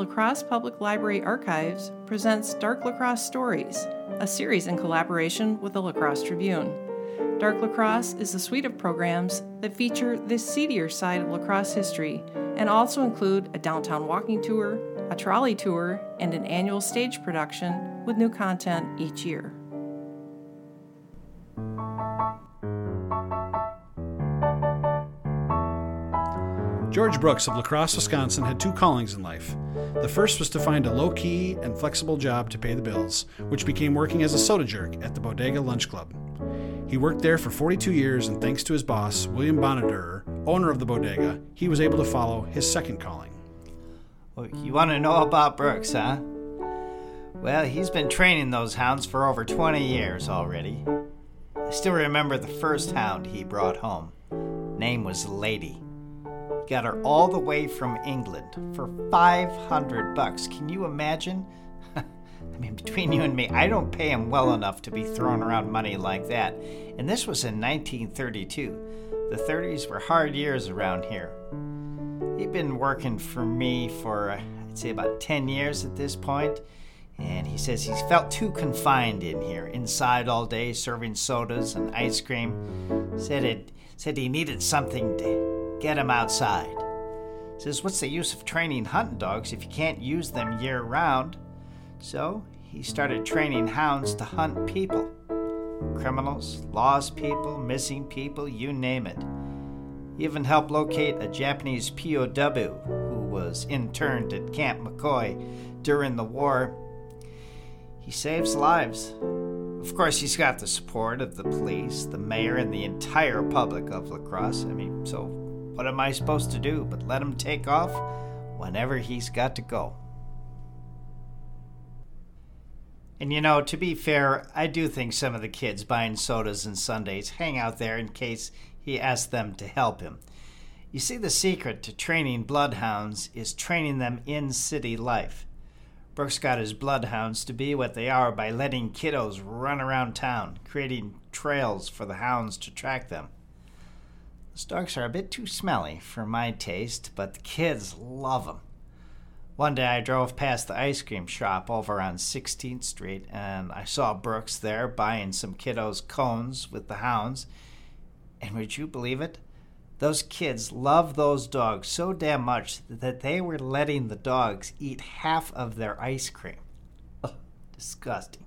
La Crosse Public Library Archives presents Dark La Crosse Stories, a series in collaboration with the La Crosse Tribune. Dark La Crosse is a suite of programs that feature the seedier side of La Crosse history and also include a downtown walking tour, a trolley tour, and an annual stage production with new content each year. George Brooks of La Crosse, Wisconsin had two callings in life. The first was to find a low key and flexible job to pay the bills, which became working as a soda jerk at the Bodega Lunch Club. He worked there for 42 years, and thanks to his boss, William Bonadurer, owner of the bodega, he was able to follow his second calling. Well, you want to know about Brooks, huh? Well, he's been training those hounds for over 20 years already. I still remember the first hound he brought home. Name was Lady. Got her all the way from England for 500 bucks. Can you imagine? I mean, between you and me, I don't pay him well enough to be throwing around money like that. And this was in 1932. The 30s were hard years around here. He'd been working for me for, uh, I'd say, about 10 years at this point, and he says he's felt too confined in here, inside all day, serving sodas and ice cream. Said it said he needed something to get him outside. Says, what's the use of training hunting dogs if you can't use them year round? So he started training hounds to hunt people criminals, lost people, missing people, you name it. He even helped locate a Japanese POW who was interned at Camp McCoy during the war. He saves lives. Of course, he's got the support of the police, the mayor, and the entire public of La Crosse. I mean, so what am I supposed to do but let him take off whenever he's got to go? And you know, to be fair, I do think some of the kids buying sodas and sundaes hang out there in case he asks them to help him. You see, the secret to training bloodhounds is training them in city life. Brooks got his bloodhounds to be what they are by letting kiddos run around town, creating trails for the hounds to track them. Dogs are a bit too smelly for my taste, but the kids love them. One day I drove past the ice cream shop over on 16th Street and I saw Brooks there buying some kiddos cones with the hounds. And would you believe it? Those kids love those dogs so damn much that they were letting the dogs eat half of their ice cream. Ugh, disgusting.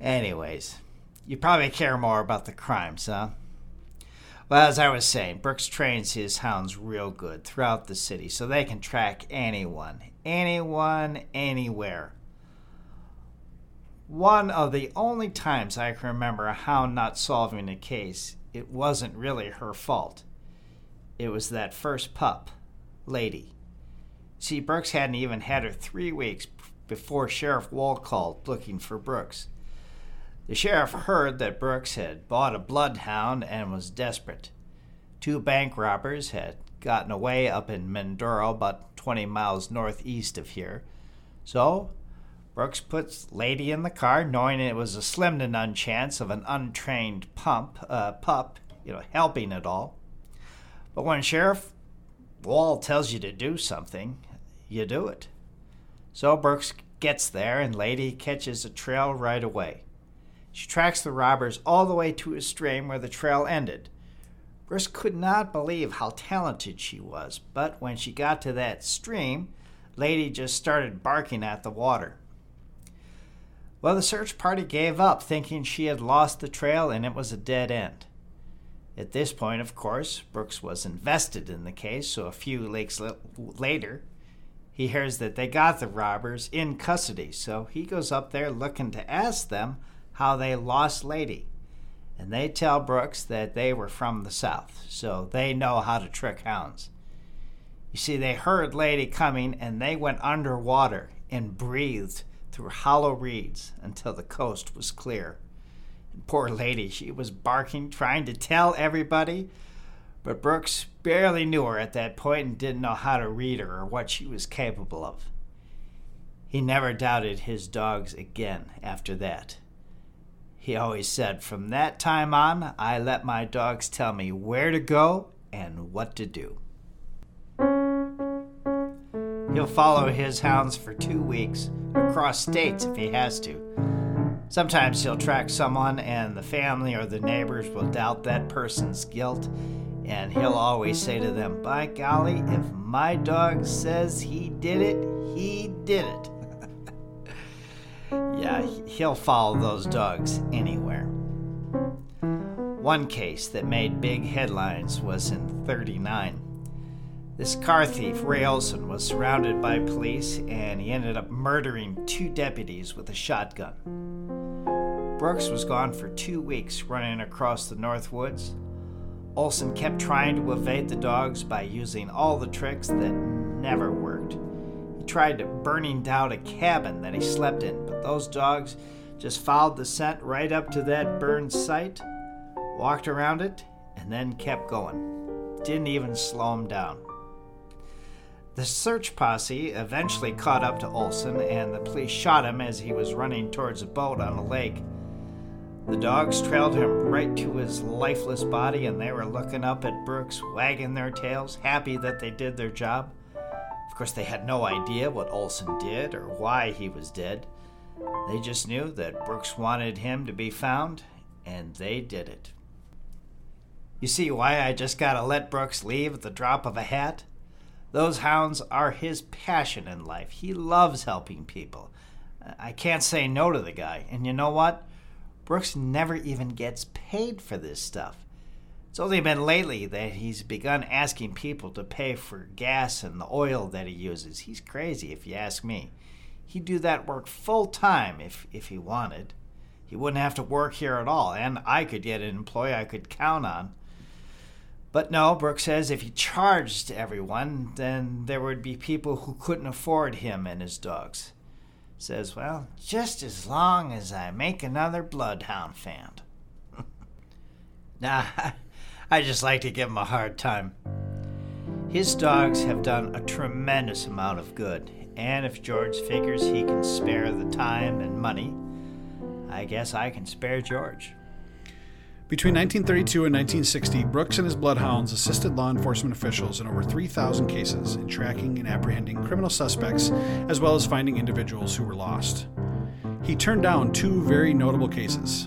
Anyways, you probably care more about the crimes, huh? Well, as I was saying, Brooks trains his hounds real good throughout the city so they can track anyone, anyone, anywhere. One of the only times I can remember a hound not solving a case, it wasn't really her fault. It was that first pup, Lady. See, Brooks hadn't even had her three weeks before Sheriff Wall called looking for Brooks. The sheriff heard that Brooks had bought a bloodhound and was desperate. Two bank robbers had gotten away up in Mindoro, about 20 miles northeast of here. So, Brooks puts Lady in the car, knowing it was a slim to none chance of an untrained pump, uh, pup, you know, helping it all. But when Sheriff Wall tells you to do something, you do it. So Brooks gets there, and Lady catches a trail right away. She tracks the robbers all the way to a stream where the trail ended. Brooks could not believe how talented she was, but when she got to that stream, Lady just started barking at the water. Well, the search party gave up, thinking she had lost the trail and it was a dead end. At this point, of course, Brooks was invested in the case, so a few weeks later, he hears that they got the robbers in custody, so he goes up there looking to ask them how they lost Lady. And they tell Brooks that they were from the South, so they know how to trick hounds. You see, they heard Lady coming and they went underwater and breathed through hollow reeds until the coast was clear. And poor Lady, she was barking, trying to tell everybody, but Brooks barely knew her at that point and didn't know how to read her or what she was capable of. He never doubted his dogs again after that. He always said, From that time on, I let my dogs tell me where to go and what to do. He'll follow his hounds for two weeks, across states if he has to. Sometimes he'll track someone, and the family or the neighbors will doubt that person's guilt, and he'll always say to them, By golly, if my dog says he did it, he did it. Yeah, he'll follow those dogs anywhere. One case that made big headlines was in 39. This car thief, Ray Olson, was surrounded by police and he ended up murdering two deputies with a shotgun. Brooks was gone for two weeks running across the North Woods. Olson kept trying to evade the dogs by using all the tricks that never worked. He tried burning down a cabin that he slept in, those dogs just followed the scent right up to that burned site walked around it, and then kept going. Didn't even slow him down. The search posse eventually caught up to Olson, and the police shot him as he was running towards a boat on a lake. The dogs trailed him right to his lifeless body, and they were looking up at Brooks, wagging their tails, happy that they did their job. Of course, they had no idea what Olson did or why he was dead. They just knew that Brooks wanted him to be found, and they did it. You see why I just gotta let Brooks leave at the drop of a hat? Those hounds are his passion in life. He loves helping people. I can't say no to the guy. And you know what? Brooks never even gets paid for this stuff. It's only been lately that he's begun asking people to pay for gas and the oil that he uses. He's crazy, if you ask me. He'd do that work full time if, if he wanted. He wouldn't have to work here at all, and I could get an employee I could count on. But no, Brooke says if he charged everyone, then there would be people who couldn't afford him and his dogs. Says, well, just as long as I make another bloodhound fan. nah, I just like to give him a hard time. His dogs have done a tremendous amount of good, and if George figures he can spare the time and money, I guess I can spare George. Between 1932 and 1960, Brooks and his bloodhounds assisted law enforcement officials in over 3,000 cases in tracking and apprehending criminal suspects, as well as finding individuals who were lost. He turned down two very notable cases.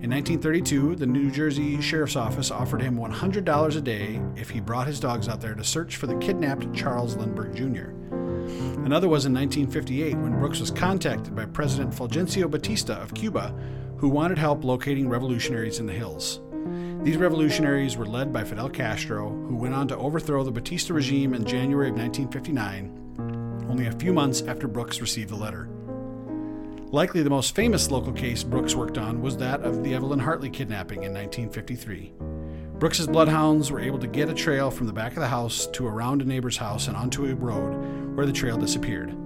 In 1932, the New Jersey Sheriff's Office offered him $100 a day if he brought his dogs out there to search for the kidnapped Charles Lindbergh Jr. Another was in 1958 when Brooks was contacted by President Fulgencio Batista of Cuba, who wanted help locating revolutionaries in the hills. These revolutionaries were led by Fidel Castro, who went on to overthrow the Batista regime in January of 1959, only a few months after Brooks received the letter. Likely the most famous local case Brooks worked on was that of the Evelyn Hartley kidnapping in 1953. Brooks's bloodhounds were able to get a trail from the back of the house to around a neighbor's house and onto a road where the trail disappeared.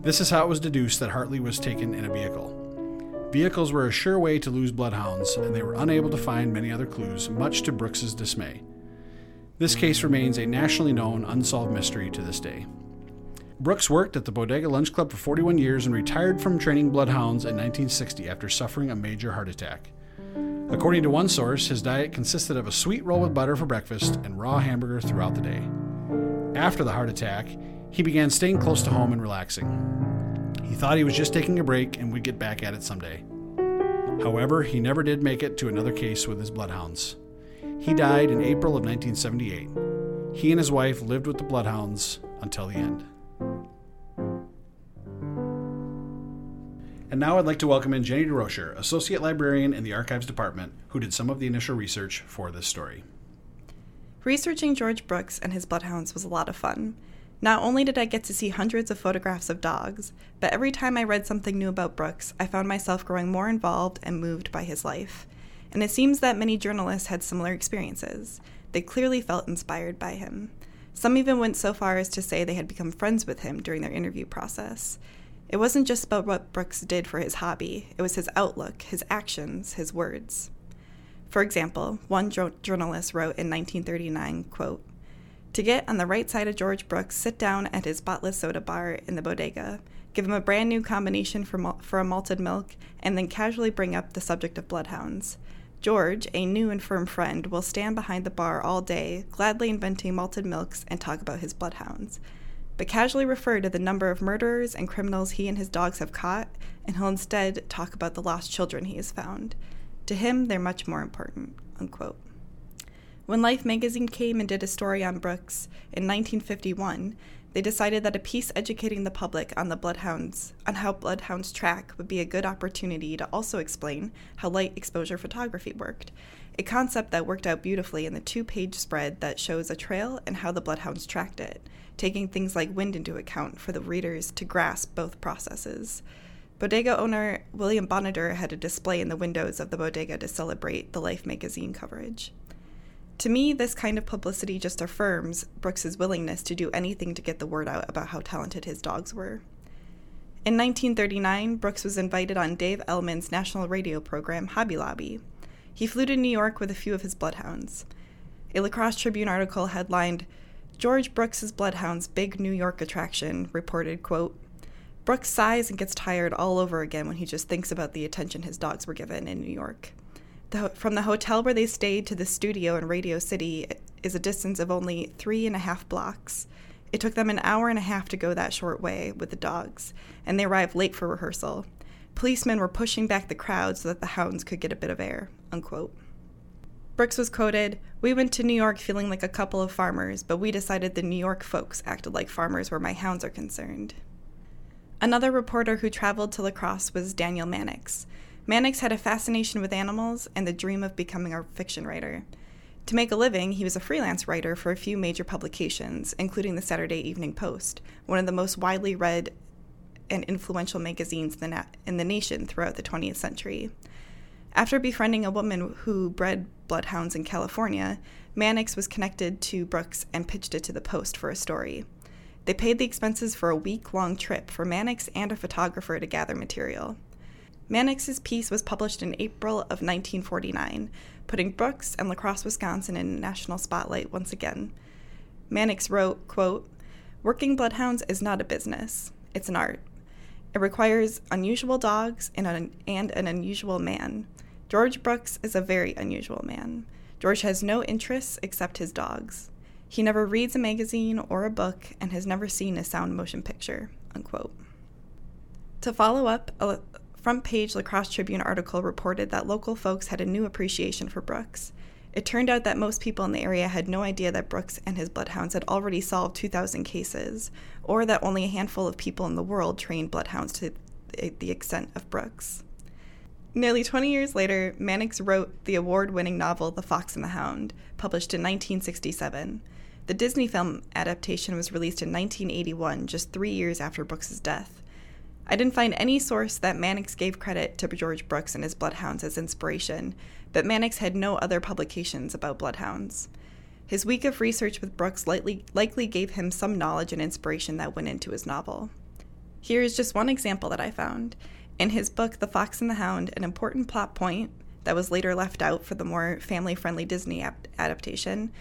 This is how it was deduced that Hartley was taken in a vehicle. Vehicles were a sure way to lose bloodhounds, and they were unable to find many other clues, much to Brooks's dismay. This case remains a nationally known unsolved mystery to this day. Brooks worked at the Bodega Lunch Club for 41 years and retired from training bloodhounds in 1960 after suffering a major heart attack. According to one source, his diet consisted of a sweet roll with butter for breakfast and raw hamburger throughout the day. After the heart attack, he began staying close to home and relaxing. He thought he was just taking a break and would get back at it someday. However, he never did make it to another case with his bloodhounds. He died in April of 1978. He and his wife lived with the bloodhounds until the end. And now I'd like to welcome in Jenny DeRocher, Associate Librarian in the Archives Department, who did some of the initial research for this story. Researching George Brooks and his bloodhounds was a lot of fun. Not only did I get to see hundreds of photographs of dogs, but every time I read something new about Brooks, I found myself growing more involved and moved by his life. And it seems that many journalists had similar experiences. They clearly felt inspired by him. Some even went so far as to say they had become friends with him during their interview process. It wasn't just about what Brooks did for his hobby, it was his outlook, his actions, his words. For example, one journalist wrote in 1939, quote, to get on the right side of George Brooks, sit down at his spotless soda bar in the bodega, give him a brand new combination for, mal- for a malted milk, and then casually bring up the subject of bloodhounds. George, a new and firm friend, will stand behind the bar all day, gladly inventing malted milks and talk about his bloodhounds. but casually refer to the number of murderers and criminals he and his dogs have caught, and he'll instead talk about the lost children he has found. To him, they're much more important. Unquote. When Life magazine came and did a story on Brooks in 1951, they decided that a piece educating the public on the bloodhounds on how bloodhounds track would be a good opportunity to also explain how light exposure photography worked, a concept that worked out beautifully in the two-page spread that shows a trail and how the bloodhounds tracked it, taking things like wind into account for the readers to grasp both processes. Bodega owner William Bonadurer had a display in the windows of the bodega to celebrate the Life magazine coverage. To me, this kind of publicity just affirms Brooks's willingness to do anything to get the word out about how talented his dogs were. In 1939, Brooks was invited on Dave Elman's national radio program, Hobby Lobby. He flew to New York with a few of his bloodhounds. A La Crosse Tribune article headlined, George Brooks's Bloodhounds Big New York Attraction reported, quote, Brooks sighs and gets tired all over again when he just thinks about the attention his dogs were given in New York. The, from the hotel where they stayed to the studio in Radio City is a distance of only three and a half blocks. It took them an hour and a half to go that short way with the dogs, and they arrived late for rehearsal. Policemen were pushing back the crowd so that the hounds could get a bit of air. Unquote. Brooks was quoted We went to New York feeling like a couple of farmers, but we decided the New York folks acted like farmers where my hounds are concerned. Another reporter who traveled to La Crosse was Daniel Mannix. Mannix had a fascination with animals and the dream of becoming a fiction writer. To make a living, he was a freelance writer for a few major publications, including the Saturday Evening Post, one of the most widely read and influential magazines in the, nation throughout the 20th century. After befriending a woman who bred bloodhounds in California, Mannix was connected to Brooks and pitched it to the Post for a story. They paid the expenses for a week long trip for Mannix and a photographer to gather material. Mannix's piece was published in April of 1949, putting Brooks and La Crosse, Wisconsin in national spotlight once again. Mannix wrote, quote, Working bloodhounds is not a business, it's an art. It requires unusual dogs and an, and an unusual man. George Brooks is a very unusual man. George has no interests except his dogs. He never reads a magazine or a book and has never seen a sound motion picture. Unquote. To follow up, front page La Crosse Tribune article reported that local folks had a new appreciation for Brooks. It turned out that most people in the area had no idea that Brooks and his bloodhounds had already solved 2,000 cases, or that only a handful of people in the world trained bloodhounds to the extent of Brooks. Nearly 20 years later, Mannix wrote the award winning novel The Fox and the Hound, published in 1967. The Disney film adaptation was released in 1981, just three years after Brooks's death. I didn't find any source that Mannix gave credit to George Brooks and his bloodhounds as inspiration, but Mannix had no other publications about bloodhounds. His week of research with Brooks likely, likely gave him some knowledge and inspiration that went into his novel. Here is just one example that I found. In his book, The Fox and the Hound, an important plot point that was later left out for the more family friendly Disney ap- adaptation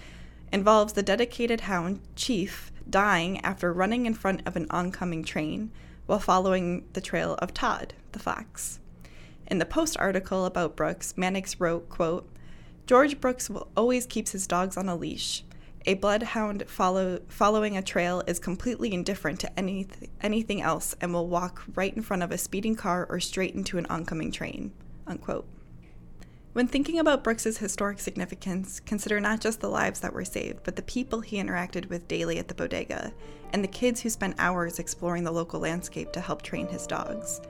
involves the dedicated hound, Chief, dying after running in front of an oncoming train, while following the trail of Todd, the fox. In the Post article about Brooks, Mannix wrote, quote, George Brooks will always keeps his dogs on a leash. A bloodhound follow, following a trail is completely indifferent to any, anything else and will walk right in front of a speeding car or straight into an oncoming train. Unquote. When thinking about Brooks's historic significance, consider not just the lives that were saved, but the people he interacted with daily at the bodega, and the kids who spent hours exploring the local landscape to help train his dogs.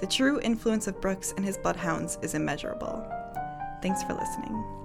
The true influence of Brooks and his bloodhounds is immeasurable. Thanks for listening.